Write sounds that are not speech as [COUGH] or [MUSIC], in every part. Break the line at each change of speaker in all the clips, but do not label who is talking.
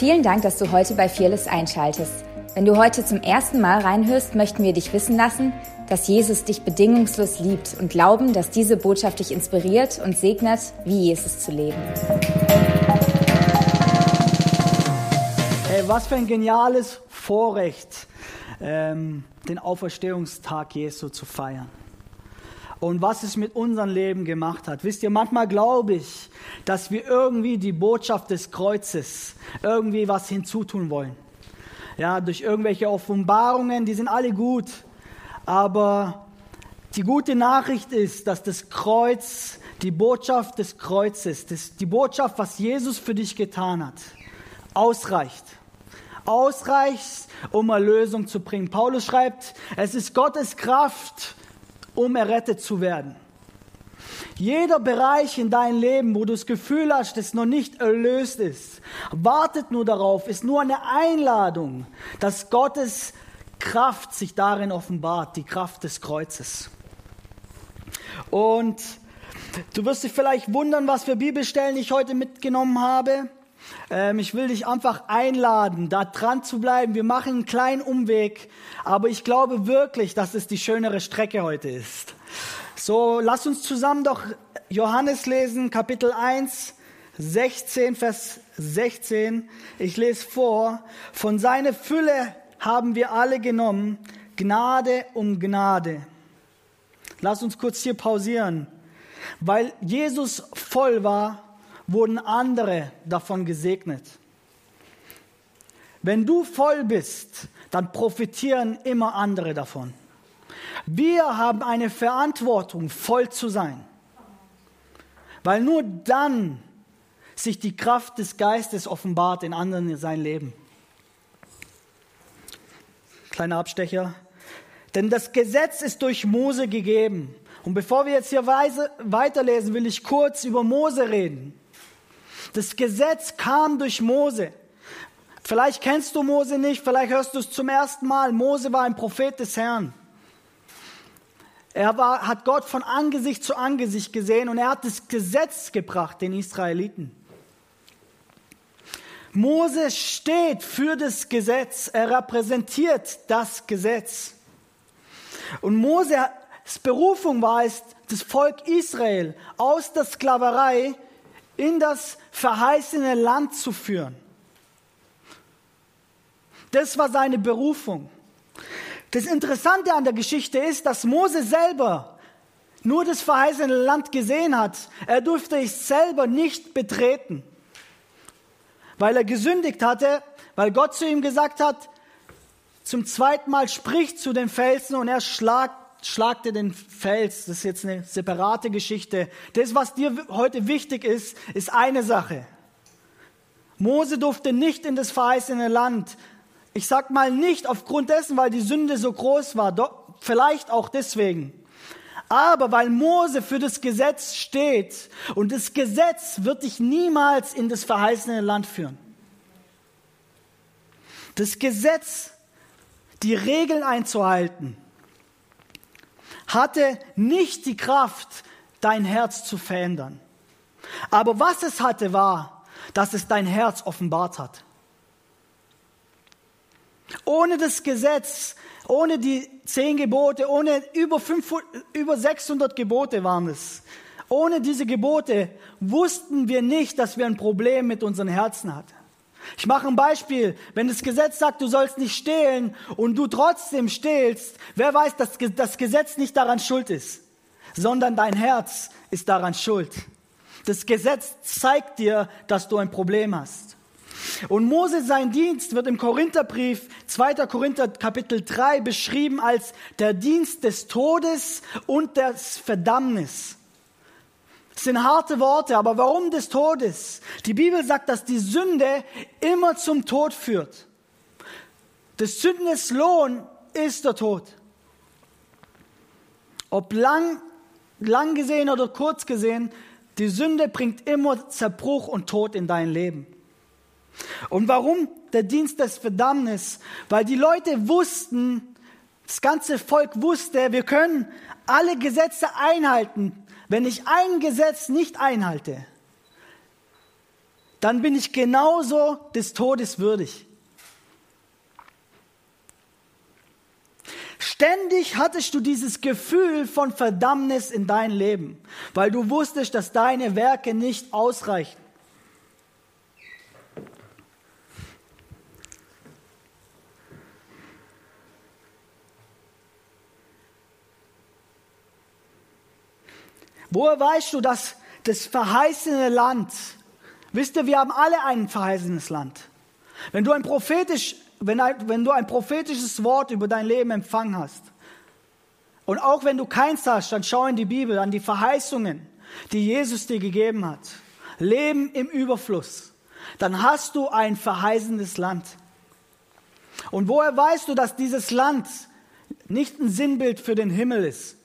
Vielen Dank, dass du heute bei Fearless einschaltest. Wenn du heute zum ersten Mal reinhörst, möchten wir dich wissen lassen, dass Jesus dich bedingungslos liebt und glauben, dass diese Botschaft dich inspiriert und segnet, wie Jesus zu leben.
Hey, was für ein geniales Vorrecht, ähm, den Auferstehungstag Jesu zu feiern und was es mit unserem Leben gemacht hat. Wisst ihr, manchmal glaube ich, dass wir irgendwie die Botschaft des Kreuzes irgendwie was hinzutun wollen. Ja, durch irgendwelche Offenbarungen, die sind alle gut. Aber die gute Nachricht ist, dass das Kreuz, die Botschaft des Kreuzes, das, die Botschaft, was Jesus für dich getan hat, ausreicht. Ausreicht, um Erlösung zu bringen. Paulus schreibt, es ist Gottes Kraft, um errettet zu werden. Jeder Bereich in deinem Leben, wo du das Gefühl hast, dass noch nicht erlöst ist, wartet nur darauf, ist nur eine Einladung, dass Gottes Kraft sich darin offenbart, die Kraft des Kreuzes. Und du wirst dich vielleicht wundern, was für Bibelstellen ich heute mitgenommen habe. Ähm, ich will dich einfach einladen, da dran zu bleiben. Wir machen einen kleinen Umweg, aber ich glaube wirklich, dass es die schönere Strecke heute ist. So, lass uns zusammen doch Johannes lesen, Kapitel 1, 16, Vers 16. Ich lese vor. Von seiner Fülle haben wir alle genommen, Gnade um Gnade. Lass uns kurz hier pausieren. Weil Jesus voll war, wurden andere davon gesegnet. Wenn du voll bist, dann profitieren immer andere davon. Wir haben eine Verantwortung, voll zu sein, weil nur dann sich die Kraft des Geistes offenbart in anderen in sein Leben. Kleiner Abstecher. Denn das Gesetz ist durch Mose gegeben. Und bevor wir jetzt hier weiterlesen, will ich kurz über Mose reden. Das Gesetz kam durch Mose. Vielleicht kennst du Mose nicht, vielleicht hörst du es zum ersten Mal. Mose war ein Prophet des Herrn. Er war, hat Gott von Angesicht zu Angesicht gesehen und er hat das Gesetz gebracht den Israeliten. Mose steht für das Gesetz, er repräsentiert das Gesetz. Und Moses Berufung war es, das Volk Israel aus der Sklaverei in das verheißene Land zu führen. Das war seine Berufung. Das Interessante an der Geschichte ist, dass Mose selber nur das verheißene Land gesehen hat. Er durfte es selber nicht betreten, weil er gesündigt hatte, weil Gott zu ihm gesagt hat, zum zweiten Mal spricht zu den Felsen und er schlagt schlag dir den Fels. Das ist jetzt eine separate Geschichte. Das, was dir heute wichtig ist, ist eine Sache. Mose durfte nicht in das verheißene Land. Ich sag mal nicht aufgrund dessen, weil die Sünde so groß war, doch vielleicht auch deswegen. Aber weil Mose für das Gesetz steht und das Gesetz wird dich niemals in das verheißene Land führen. Das Gesetz, die Regeln einzuhalten, hatte nicht die Kraft, dein Herz zu verändern. Aber was es hatte, war, dass es dein Herz offenbart hat. Ohne das Gesetz, ohne die zehn Gebote, ohne über, 500, über 600 Gebote waren es. Ohne diese Gebote wussten wir nicht, dass wir ein Problem mit unseren Herzen hatten. Ich mache ein Beispiel. Wenn das Gesetz sagt, du sollst nicht stehlen und du trotzdem stehlst, wer weiß, dass das Gesetz nicht daran schuld ist, sondern dein Herz ist daran schuld. Das Gesetz zeigt dir, dass du ein Problem hast. Und Mose, sein Dienst wird im Korintherbrief 2. Korinther Kapitel 3 beschrieben als der Dienst des Todes und des Verdammnis. Das sind harte Worte, aber warum des Todes? Die Bibel sagt, dass die Sünde immer zum Tod führt. Des Sündes Lohn ist der Tod. Ob lang, lang gesehen oder kurz gesehen, die Sünde bringt immer Zerbruch und Tod in dein Leben. Und warum der Dienst des Verdammnis? Weil die Leute wussten, das ganze Volk wusste, wir können alle Gesetze einhalten, wenn ich ein Gesetz nicht einhalte, dann bin ich genauso des Todes würdig. Ständig hattest du dieses Gefühl von Verdammnis in dein Leben, weil du wusstest, dass deine Werke nicht ausreichen. Woher weißt du, dass das verheißene Land, wisst ihr, wir haben alle ein verheißenes Land. Wenn du ein prophetisch wenn, wenn du ein prophetisches Wort über dein Leben empfangen hast, und auch wenn du keins hast, dann schau in die Bibel, an die Verheißungen, die Jesus dir gegeben hat. Leben im Überfluss. Dann hast du ein verheißendes Land. Und woher weißt du, dass dieses Land nicht ein Sinnbild für den Himmel ist?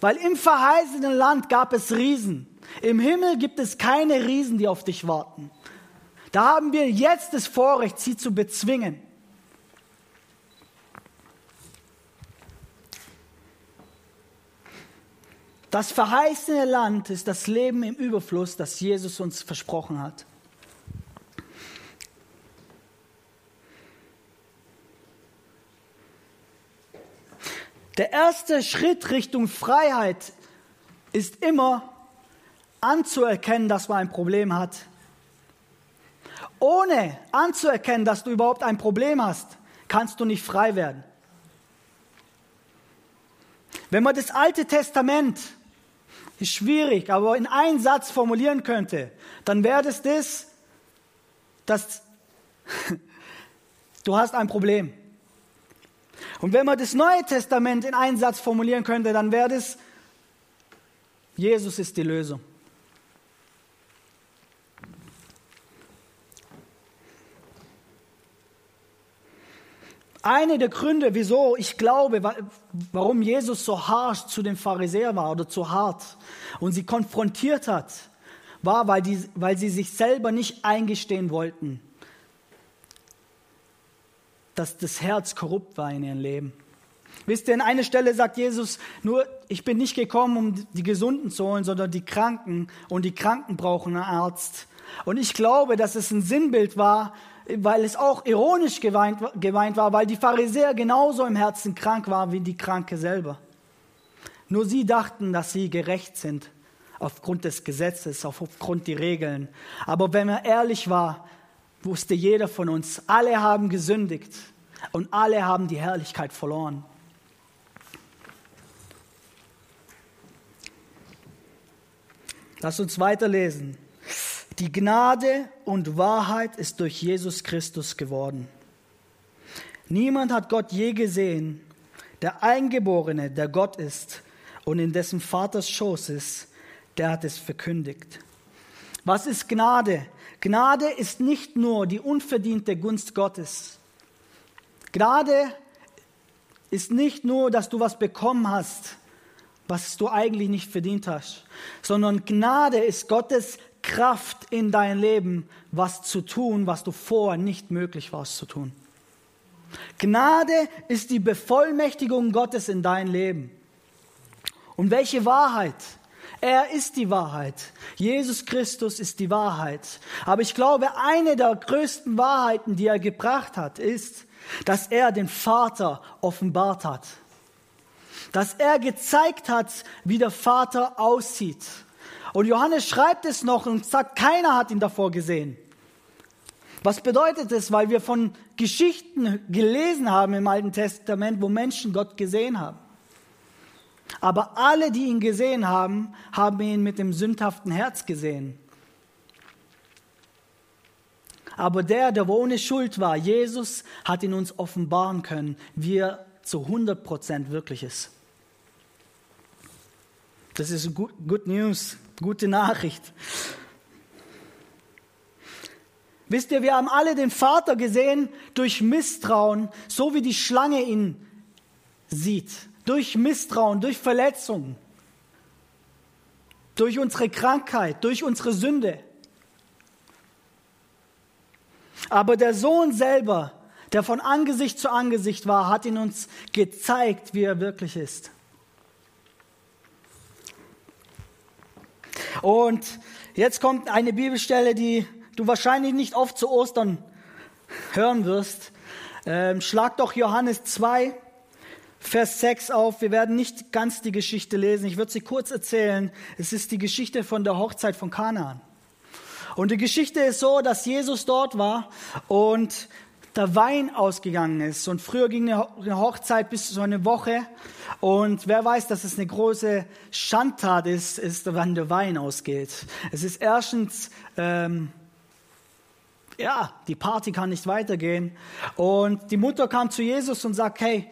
Weil im verheißenen Land gab es Riesen. Im Himmel gibt es keine Riesen, die auf dich warten. Da haben wir jetzt das Vorrecht, sie zu bezwingen. Das verheißene Land ist das Leben im Überfluss, das Jesus uns versprochen hat. Der erste Schritt Richtung Freiheit ist immer anzuerkennen, dass man ein Problem hat ohne anzuerkennen, dass du überhaupt ein Problem hast, kannst du nicht frei werden. Wenn man das Alte Testament, ist schwierig, aber in einen Satz formulieren könnte, dann wäre es das, dass [LAUGHS] du hast ein Problem. Und wenn man das Neue Testament in einen Satz formulieren könnte, dann wäre es, Jesus ist die Lösung. Eine der Gründe, wieso ich glaube, warum Jesus so harsch zu den Pharisäern war oder zu hart und sie konfrontiert hat, war, weil, die, weil sie sich selber nicht eingestehen wollten, dass das Herz korrupt war in ihrem Leben. Wisst ihr, an einer Stelle sagt Jesus, nur ich bin nicht gekommen, um die Gesunden zu holen, sondern die Kranken und die Kranken brauchen einen Arzt. Und ich glaube, dass es ein Sinnbild war weil es auch ironisch gemeint, gemeint war, weil die Pharisäer genauso im Herzen krank waren wie die Kranke selber. Nur sie dachten, dass sie gerecht sind aufgrund des Gesetzes, aufgrund der Regeln. Aber wenn er ehrlich war, wusste jeder von uns, alle haben gesündigt und alle haben die Herrlichkeit verloren. Lass uns weiterlesen. Die Gnade und Wahrheit ist durch Jesus Christus geworden. Niemand hat Gott je gesehen. Der Eingeborene, der Gott ist und in dessen Vaters Schoß ist, der hat es verkündigt. Was ist Gnade? Gnade ist nicht nur die unverdiente Gunst Gottes. Gnade ist nicht nur, dass du was bekommen hast, was du eigentlich nicht verdient hast, sondern Gnade ist Gottes Kraft in dein Leben, was zu tun, was du vorher nicht möglich warst zu tun. Gnade ist die Bevollmächtigung Gottes in dein Leben. Und welche Wahrheit? Er ist die Wahrheit. Jesus Christus ist die Wahrheit. Aber ich glaube, eine der größten Wahrheiten, die er gebracht hat, ist, dass er den Vater offenbart hat. Dass er gezeigt hat, wie der Vater aussieht. Und Johannes schreibt es noch und sagt, keiner hat ihn davor gesehen. Was bedeutet es? Weil wir von Geschichten gelesen haben im Alten Testament, wo Menschen Gott gesehen haben. Aber alle, die ihn gesehen haben, haben ihn mit dem sündhaften Herz gesehen. Aber der, der ohne Schuld war, Jesus, hat ihn uns offenbaren können, wie er zu 100 Prozent wirklich ist. Das ist good, good News. Gute Nachricht. Wisst ihr, wir haben alle den Vater gesehen durch Misstrauen, so wie die Schlange ihn sieht. Durch Misstrauen, durch Verletzungen, durch unsere Krankheit, durch unsere Sünde. Aber der Sohn selber, der von Angesicht zu Angesicht war, hat ihn uns gezeigt, wie er wirklich ist. Und jetzt kommt eine Bibelstelle, die du wahrscheinlich nicht oft zu Ostern hören wirst. Ähm, schlag doch Johannes 2, Vers 6 auf. Wir werden nicht ganz die Geschichte lesen. Ich würde sie kurz erzählen. Es ist die Geschichte von der Hochzeit von Kanaan. Und die Geschichte ist so, dass Jesus dort war und der Wein ausgegangen ist. Und früher ging eine Hochzeit bis zu einer Woche. Und wer weiß, dass es eine große Schandtat ist, ist, wenn der Wein ausgeht. Es ist erstens, ähm, ja, die Party kann nicht weitergehen. Und die Mutter kam zu Jesus und sagt, hey,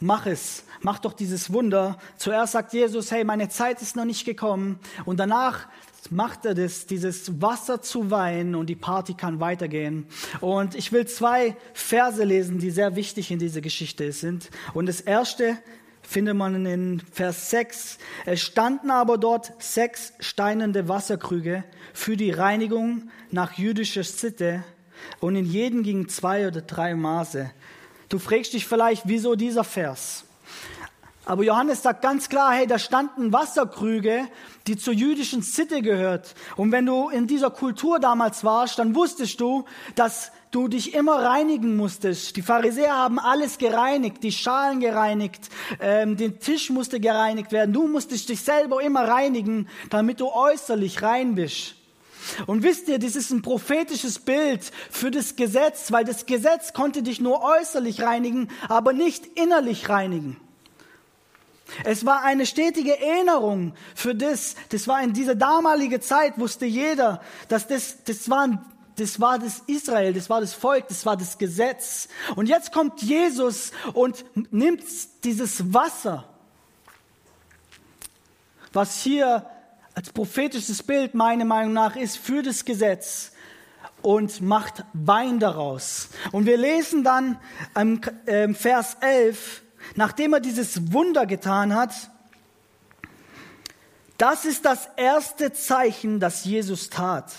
mach es, mach doch dieses Wunder. Zuerst sagt Jesus, hey, meine Zeit ist noch nicht gekommen. Und danach macht er das, dieses Wasser zu Wein und die Party kann weitergehen. Und ich will zwei Verse lesen, die sehr wichtig in dieser Geschichte sind. Und das erste findet man in Vers 6. Es standen aber dort sechs steinende Wasserkrüge für die Reinigung nach jüdischer Sitte und in jeden gingen zwei oder drei Maße. Du fragst dich vielleicht, wieso dieser Vers? Aber Johannes sagt ganz klar, hey, da standen Wasserkrüge, die zur jüdischen Sitte gehört. Und wenn du in dieser Kultur damals warst, dann wusstest du, dass du dich immer reinigen musstest. Die Pharisäer haben alles gereinigt, die Schalen gereinigt, ähm, den Tisch musste gereinigt werden. Du musstest dich selber immer reinigen, damit du äußerlich rein bist. Und wisst ihr, das ist ein prophetisches Bild für das Gesetz, weil das Gesetz konnte dich nur äußerlich reinigen, aber nicht innerlich reinigen. Es war eine stetige Erinnerung für das. Das war in dieser damaligen Zeit, wusste jeder, dass das, das waren das war das Israel, das war das Volk, das war das Gesetz. Und jetzt kommt Jesus und nimmt dieses Wasser, was hier als prophetisches Bild meiner Meinung nach ist für das Gesetz und macht Wein daraus. Und wir lesen dann im ähm, Vers 11, nachdem er dieses Wunder getan hat, das ist das erste Zeichen, das Jesus tat.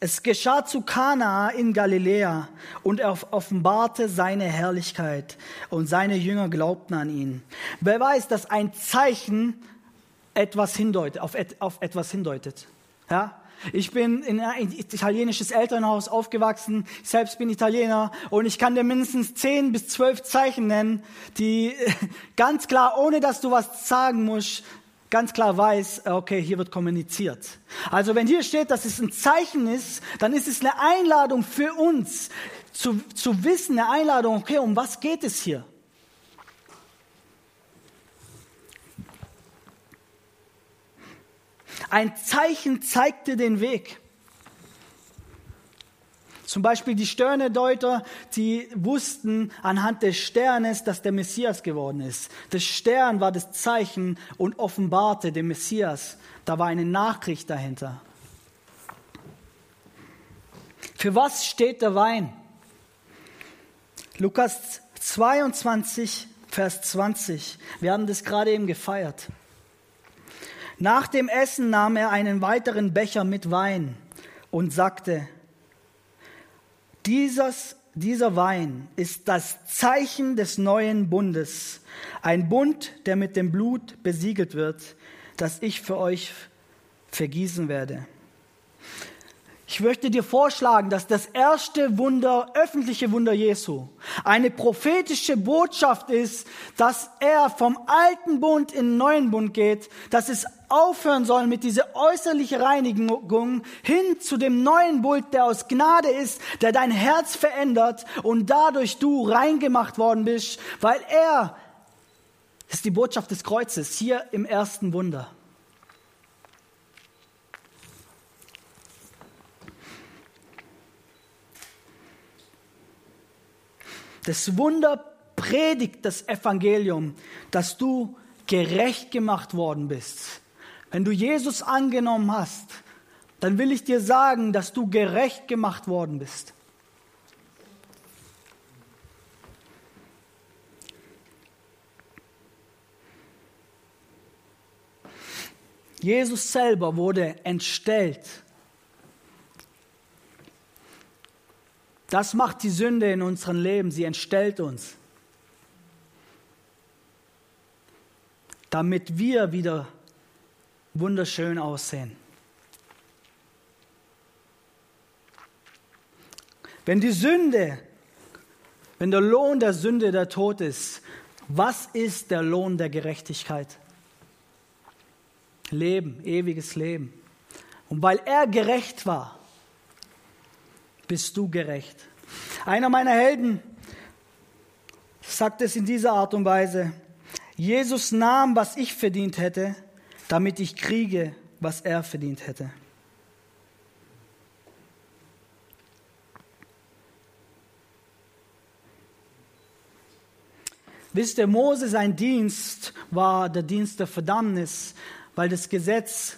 Es geschah zu Kana in Galiläa und er offenbarte seine Herrlichkeit und seine Jünger glaubten an ihn. Wer weiß, dass ein Zeichen etwas hindeutet, auf, et, auf etwas hindeutet. Ja? Ich bin in ein italienisches Elternhaus aufgewachsen, selbst bin Italiener und ich kann dir mindestens zehn bis zwölf Zeichen nennen, die [LAUGHS] ganz klar, ohne dass du was sagen musst, ganz klar weiß, okay, hier wird kommuniziert. Also wenn hier steht, dass es ein Zeichen ist, dann ist es eine Einladung für uns zu, zu wissen, eine Einladung, okay, um was geht es hier? Ein Zeichen zeigte den Weg. Zum Beispiel die Sternedeuter, die wussten anhand des Sternes, dass der Messias geworden ist. Der Stern war das Zeichen und offenbarte den Messias. Da war eine Nachricht dahinter. Für was steht der Wein? Lukas 22, Vers 20. Wir haben das gerade eben gefeiert. Nach dem Essen nahm er einen weiteren Becher mit Wein und sagte, dieses, dieser Wein ist das Zeichen des neuen Bundes, ein Bund, der mit dem Blut besiegelt wird, das ich für euch vergießen werde. Ich möchte dir vorschlagen, dass das erste Wunder, öffentliche Wunder Jesu, eine prophetische Botschaft ist, dass er vom alten Bund in den neuen Bund geht, dass es aufhören soll mit dieser äußerlichen Reinigung hin zu dem neuen Bund, der aus Gnade ist, der dein Herz verändert und dadurch du reingemacht worden bist, weil er ist die Botschaft des Kreuzes hier im ersten Wunder. Das Wunder predigt das Evangelium, dass du gerecht gemacht worden bist. Wenn du Jesus angenommen hast, dann will ich dir sagen, dass du gerecht gemacht worden bist. Jesus selber wurde entstellt Das macht die Sünde in unserem Leben, sie entstellt uns. Damit wir wieder wunderschön aussehen. Wenn die Sünde, wenn der Lohn der Sünde der Tod ist, was ist der Lohn der Gerechtigkeit? Leben, ewiges Leben. Und weil er gerecht war, bist du gerecht. Einer meiner Helden sagt es in dieser Art und Weise. Jesus nahm, was ich verdient hätte, damit ich kriege, was er verdient hätte. Wisst ihr, Mose, sein Dienst war der Dienst der Verdammnis, weil das Gesetz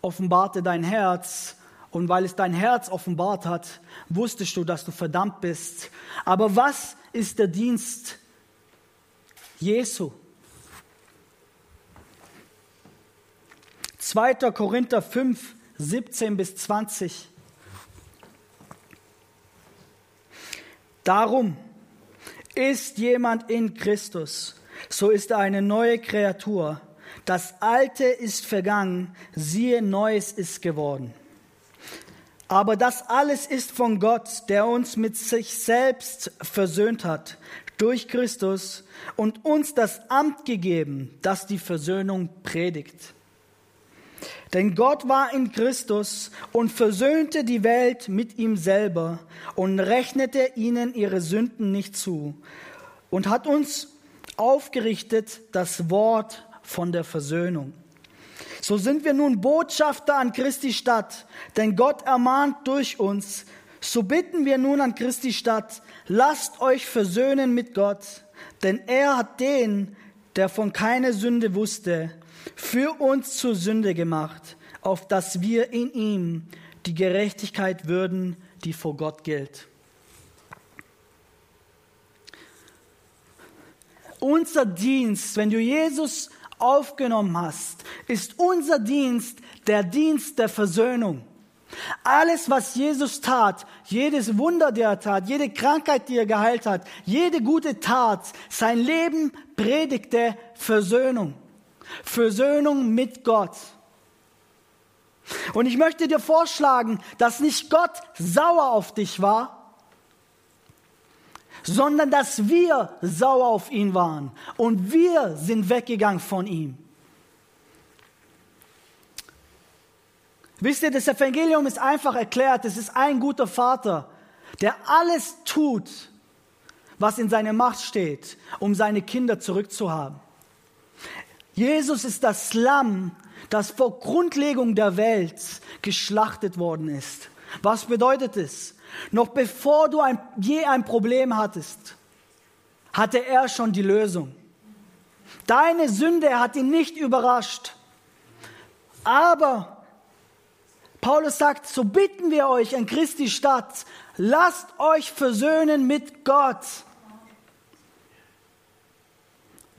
offenbarte dein Herz und weil es dein Herz offenbart hat, wusstest du, dass du verdammt bist. Aber was ist der Dienst Jesu? 2. Korinther 5, 17 bis 20. Darum ist jemand in Christus, so ist er eine neue Kreatur. Das Alte ist vergangen, siehe, Neues ist geworden. Aber das alles ist von Gott, der uns mit sich selbst versöhnt hat durch Christus und uns das Amt gegeben, das die Versöhnung predigt. Denn Gott war in Christus und versöhnte die Welt mit ihm selber und rechnete ihnen ihre Sünden nicht zu und hat uns aufgerichtet das Wort von der Versöhnung. So sind wir nun Botschafter an Christi Stadt, denn Gott ermahnt durch uns. So bitten wir nun an Christi Stadt, lasst euch versöhnen mit Gott, denn er hat den, der von keiner Sünde wusste, für uns zur Sünde gemacht, auf dass wir in ihm die Gerechtigkeit würden, die vor Gott gilt. Unser Dienst, wenn du Jesus aufgenommen hast, ist unser Dienst der Dienst der Versöhnung. Alles, was Jesus tat, jedes Wunder, der er tat, jede Krankheit, die er geheilt hat, jede gute Tat, sein Leben predigte Versöhnung. Versöhnung mit Gott. Und ich möchte dir vorschlagen, dass nicht Gott sauer auf dich war, sondern dass wir sauer auf ihn waren und wir sind weggegangen von ihm. Wisst ihr, das Evangelium ist einfach erklärt, es ist ein guter Vater, der alles tut, was in seiner Macht steht, um seine Kinder zurückzuhaben. Jesus ist das Lamm, das vor Grundlegung der Welt geschlachtet worden ist. Was bedeutet es? Noch bevor du ein, je ein Problem hattest, hatte er schon die Lösung. Deine Sünde hat ihn nicht überrascht. Aber Paulus sagt, so bitten wir euch an Christi Stadt, lasst euch versöhnen mit Gott.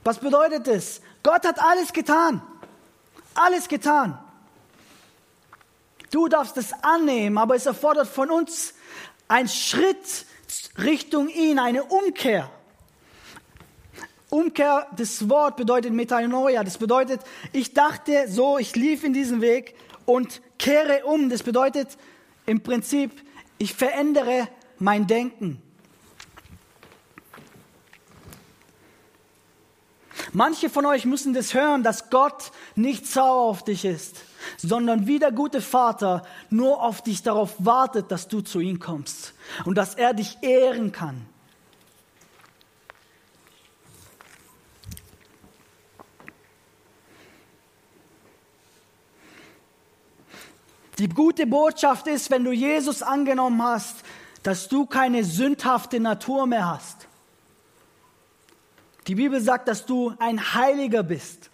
Was bedeutet es? Gott hat alles getan. Alles getan. Du darfst es annehmen, aber es erfordert von uns einen Schritt Richtung ihn, eine Umkehr. Umkehr, das Wort bedeutet Metanoia. Das bedeutet, ich dachte so, ich lief in diesen Weg und kehre um. Das bedeutet im Prinzip, ich verändere mein Denken. Manche von euch müssen das hören, dass Gott nicht sauer auf dich ist, sondern wie der gute Vater nur auf dich darauf wartet, dass du zu ihm kommst und dass er dich ehren kann. Die gute Botschaft ist, wenn du Jesus angenommen hast, dass du keine sündhafte Natur mehr hast. Die Bibel sagt, dass du ein Heiliger bist.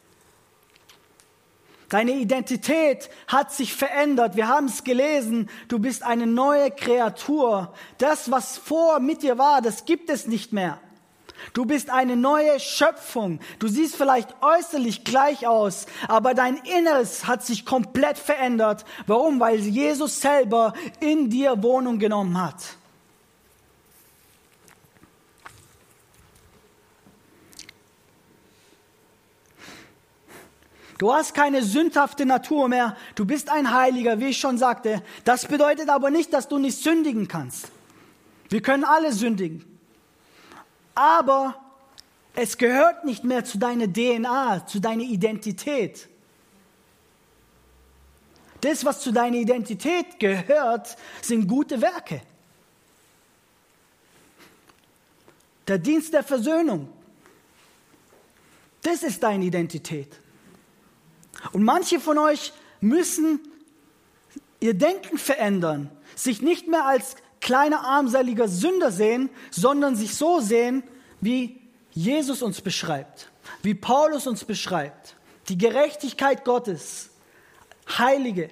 Deine Identität hat sich verändert. Wir haben es gelesen. Du bist eine neue Kreatur. Das, was vor mit dir war, das gibt es nicht mehr. Du bist eine neue Schöpfung. Du siehst vielleicht äußerlich gleich aus, aber dein Inneres hat sich komplett verändert. Warum? Weil Jesus selber in dir Wohnung genommen hat. Du hast keine sündhafte Natur mehr. Du bist ein Heiliger, wie ich schon sagte. Das bedeutet aber nicht, dass du nicht sündigen kannst. Wir können alle sündigen. Aber es gehört nicht mehr zu deiner DNA, zu deiner Identität. Das, was zu deiner Identität gehört, sind gute Werke. Der Dienst der Versöhnung. Das ist deine Identität. Und manche von euch müssen ihr Denken verändern, sich nicht mehr als kleiner armseliger Sünder sehen, sondern sich so sehen, wie Jesus uns beschreibt, wie Paulus uns beschreibt. Die Gerechtigkeit Gottes, Heilige.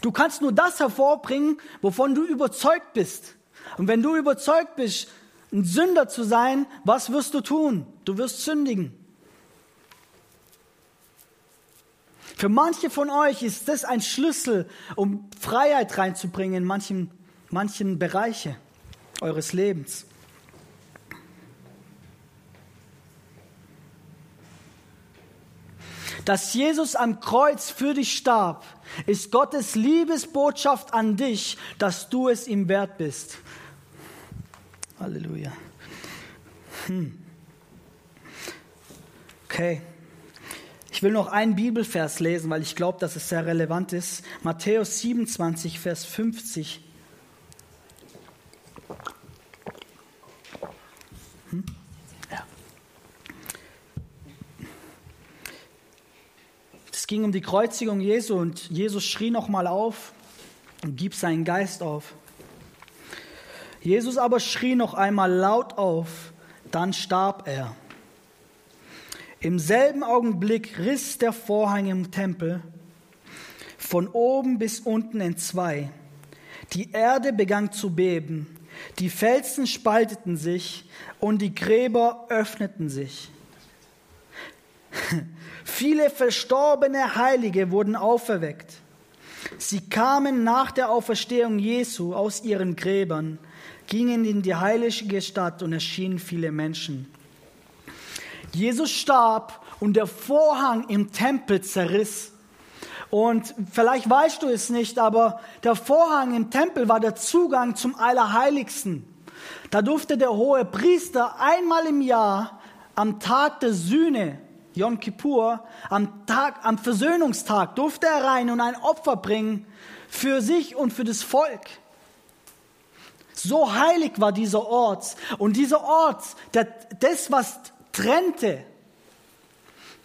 Du kannst nur das hervorbringen, wovon du überzeugt bist. Und wenn du überzeugt bist, ein Sünder zu sein, was wirst du tun? Du wirst sündigen. Für manche von euch ist das ein Schlüssel, um Freiheit reinzubringen in manchen, manchen Bereiche eures Lebens. Dass Jesus am Kreuz für dich starb, ist Gottes Liebesbotschaft an dich, dass du es ihm wert bist. Halleluja. Hm. Okay. Ich will noch einen Bibelvers lesen, weil ich glaube, dass es sehr relevant ist. Matthäus 27, Vers 50. Hm? Es ging um die Kreuzigung Jesu und Jesus schrie nochmal auf und gib seinen Geist auf. Jesus aber schrie noch einmal laut auf, dann starb er. Im selben Augenblick riss der Vorhang im Tempel von oben bis unten in zwei. Die Erde begann zu beben, die Felsen spalteten sich und die Gräber öffneten sich. [LAUGHS] Viele verstorbene Heilige wurden auferweckt. Sie kamen nach der Auferstehung Jesu aus ihren Gräbern gingen in die heilige Stadt und erschienen viele Menschen. Jesus starb und der Vorhang im Tempel zerriss. Und vielleicht weißt du es nicht, aber der Vorhang im Tempel war der Zugang zum Allerheiligsten. Da durfte der hohe Priester einmal im Jahr am Tag der Sühne, Yom Kippur, am Tag, am Versöhnungstag durfte er rein und ein Opfer bringen für sich und für das Volk. So heilig war dieser Ort. Und dieser Ort, der, das, was trennte,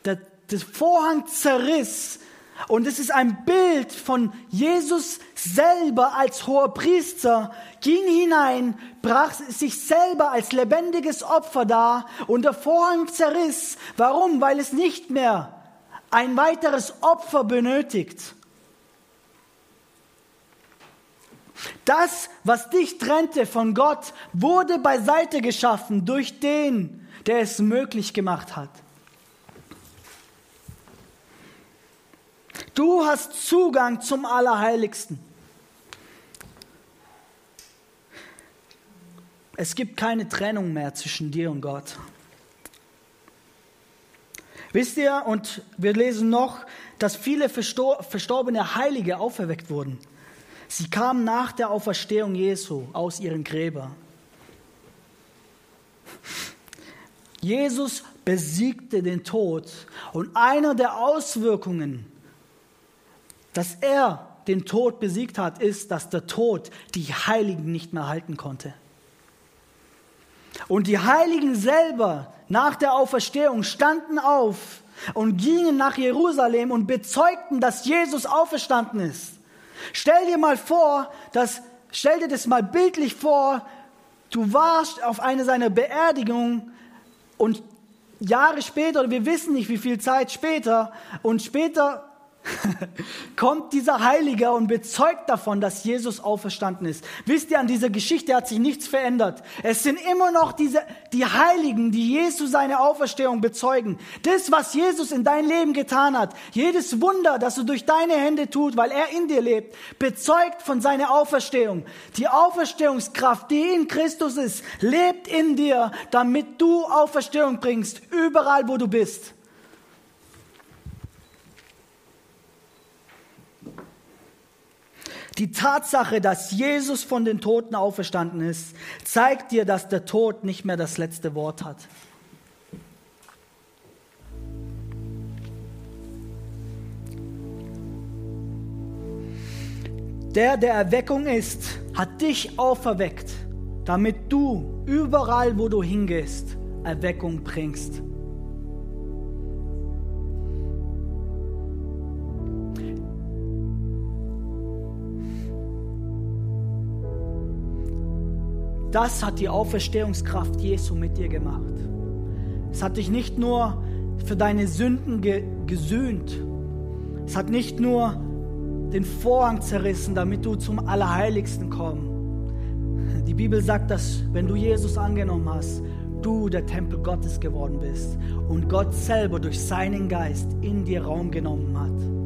der, der Vorhang zerriss. Und es ist ein Bild von Jesus selber als hoher Priester, ging hinein, brach sich selber als lebendiges Opfer dar und der Vorhang zerriss. Warum? Weil es nicht mehr ein weiteres Opfer benötigt. Das, was dich trennte von Gott, wurde beiseite geschaffen durch den, der es möglich gemacht hat. Du hast Zugang zum Allerheiligsten. Es gibt keine Trennung mehr zwischen dir und Gott. Wisst ihr, und wir lesen noch, dass viele verstorbene Heilige auferweckt wurden. Sie kamen nach der Auferstehung Jesu aus ihren Gräbern. Jesus besiegte den Tod und einer der Auswirkungen, dass er den Tod besiegt hat, ist, dass der Tod die Heiligen nicht mehr halten konnte. Und die Heiligen selber nach der Auferstehung standen auf und gingen nach Jerusalem und bezeugten, dass Jesus auferstanden ist. Stell dir mal vor, dass, stell dir das mal bildlich vor, du warst auf einer seiner Beerdigung und Jahre später, oder wir wissen nicht wie viel Zeit später, und später [LAUGHS] kommt dieser Heilige und bezeugt davon, dass Jesus auferstanden ist. Wisst ihr, an dieser Geschichte hat sich nichts verändert. Es sind immer noch diese, die Heiligen, die Jesus seine Auferstehung bezeugen. Das, was Jesus in dein Leben getan hat, jedes Wunder, das er durch deine Hände tut, weil er in dir lebt, bezeugt von seiner Auferstehung. Die Auferstehungskraft, die in Christus ist, lebt in dir, damit du Auferstehung bringst, überall wo du bist. Die Tatsache, dass Jesus von den Toten auferstanden ist, zeigt dir, dass der Tod nicht mehr das letzte Wort hat. Der, der Erweckung ist, hat dich auferweckt, damit du überall, wo du hingehst, Erweckung bringst. Das hat die Auferstehungskraft Jesu mit dir gemacht. Es hat dich nicht nur für deine Sünden ge gesühnt. Es hat nicht nur den Vorhang zerrissen, damit du zum Allerheiligsten kommst. Die Bibel sagt, dass wenn du Jesus angenommen hast, du der Tempel Gottes geworden bist und Gott selber durch seinen Geist in dir Raum genommen hat.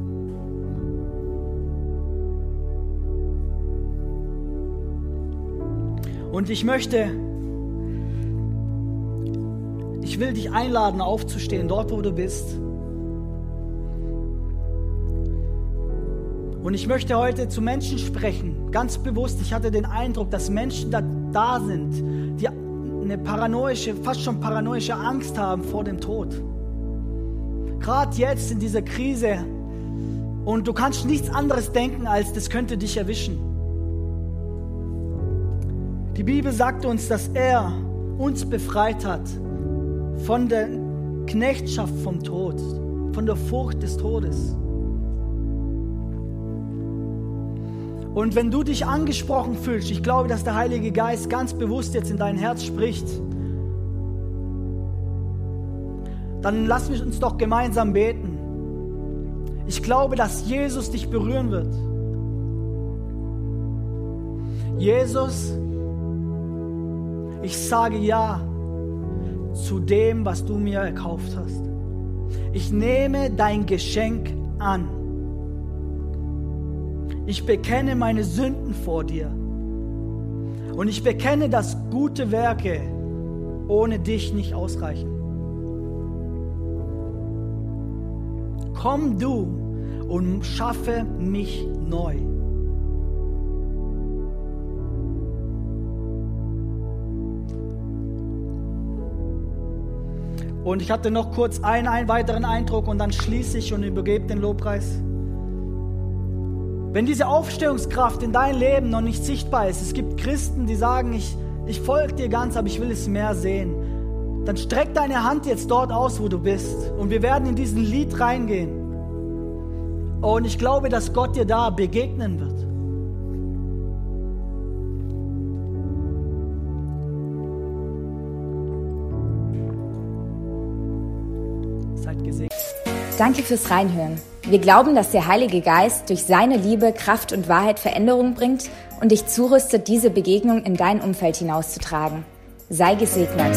Und ich möchte, ich will dich einladen, aufzustehen, dort wo du bist. Und ich möchte heute zu Menschen sprechen, ganz bewusst. Ich hatte den Eindruck, dass Menschen da, da sind, die eine paranoische, fast schon paranoische Angst haben vor dem Tod. Gerade jetzt in dieser Krise. Und du kannst nichts anderes denken, als das könnte dich erwischen. Die Bibel sagt uns, dass er uns befreit hat von der Knechtschaft vom Tod, von der Furcht des Todes. Und wenn du dich angesprochen fühlst, ich glaube, dass der Heilige Geist ganz bewusst jetzt in dein Herz spricht, dann lass uns doch gemeinsam beten. Ich glaube, dass Jesus dich berühren wird. Jesus, ich sage ja zu dem, was du mir erkauft hast. Ich nehme dein Geschenk an. Ich bekenne meine Sünden vor dir. Und ich bekenne, dass gute Werke ohne dich nicht ausreichen. Komm du und schaffe mich neu. Und ich hatte noch kurz einen, einen weiteren Eindruck und dann schließe ich und übergebe den Lobpreis. Wenn diese Aufstehungskraft in dein Leben noch nicht sichtbar ist, es gibt Christen, die sagen, ich, ich folge dir ganz, aber ich will es mehr sehen, dann streck deine Hand jetzt dort aus, wo du bist. Und wir werden in diesen Lied reingehen. Und ich glaube, dass Gott dir da begegnen wird.
Danke fürs Reinhören. Wir glauben, dass der Heilige Geist durch seine Liebe, Kraft und Wahrheit Veränderung bringt und dich zurüstet, diese Begegnung in dein Umfeld hinauszutragen. Sei gesegnet.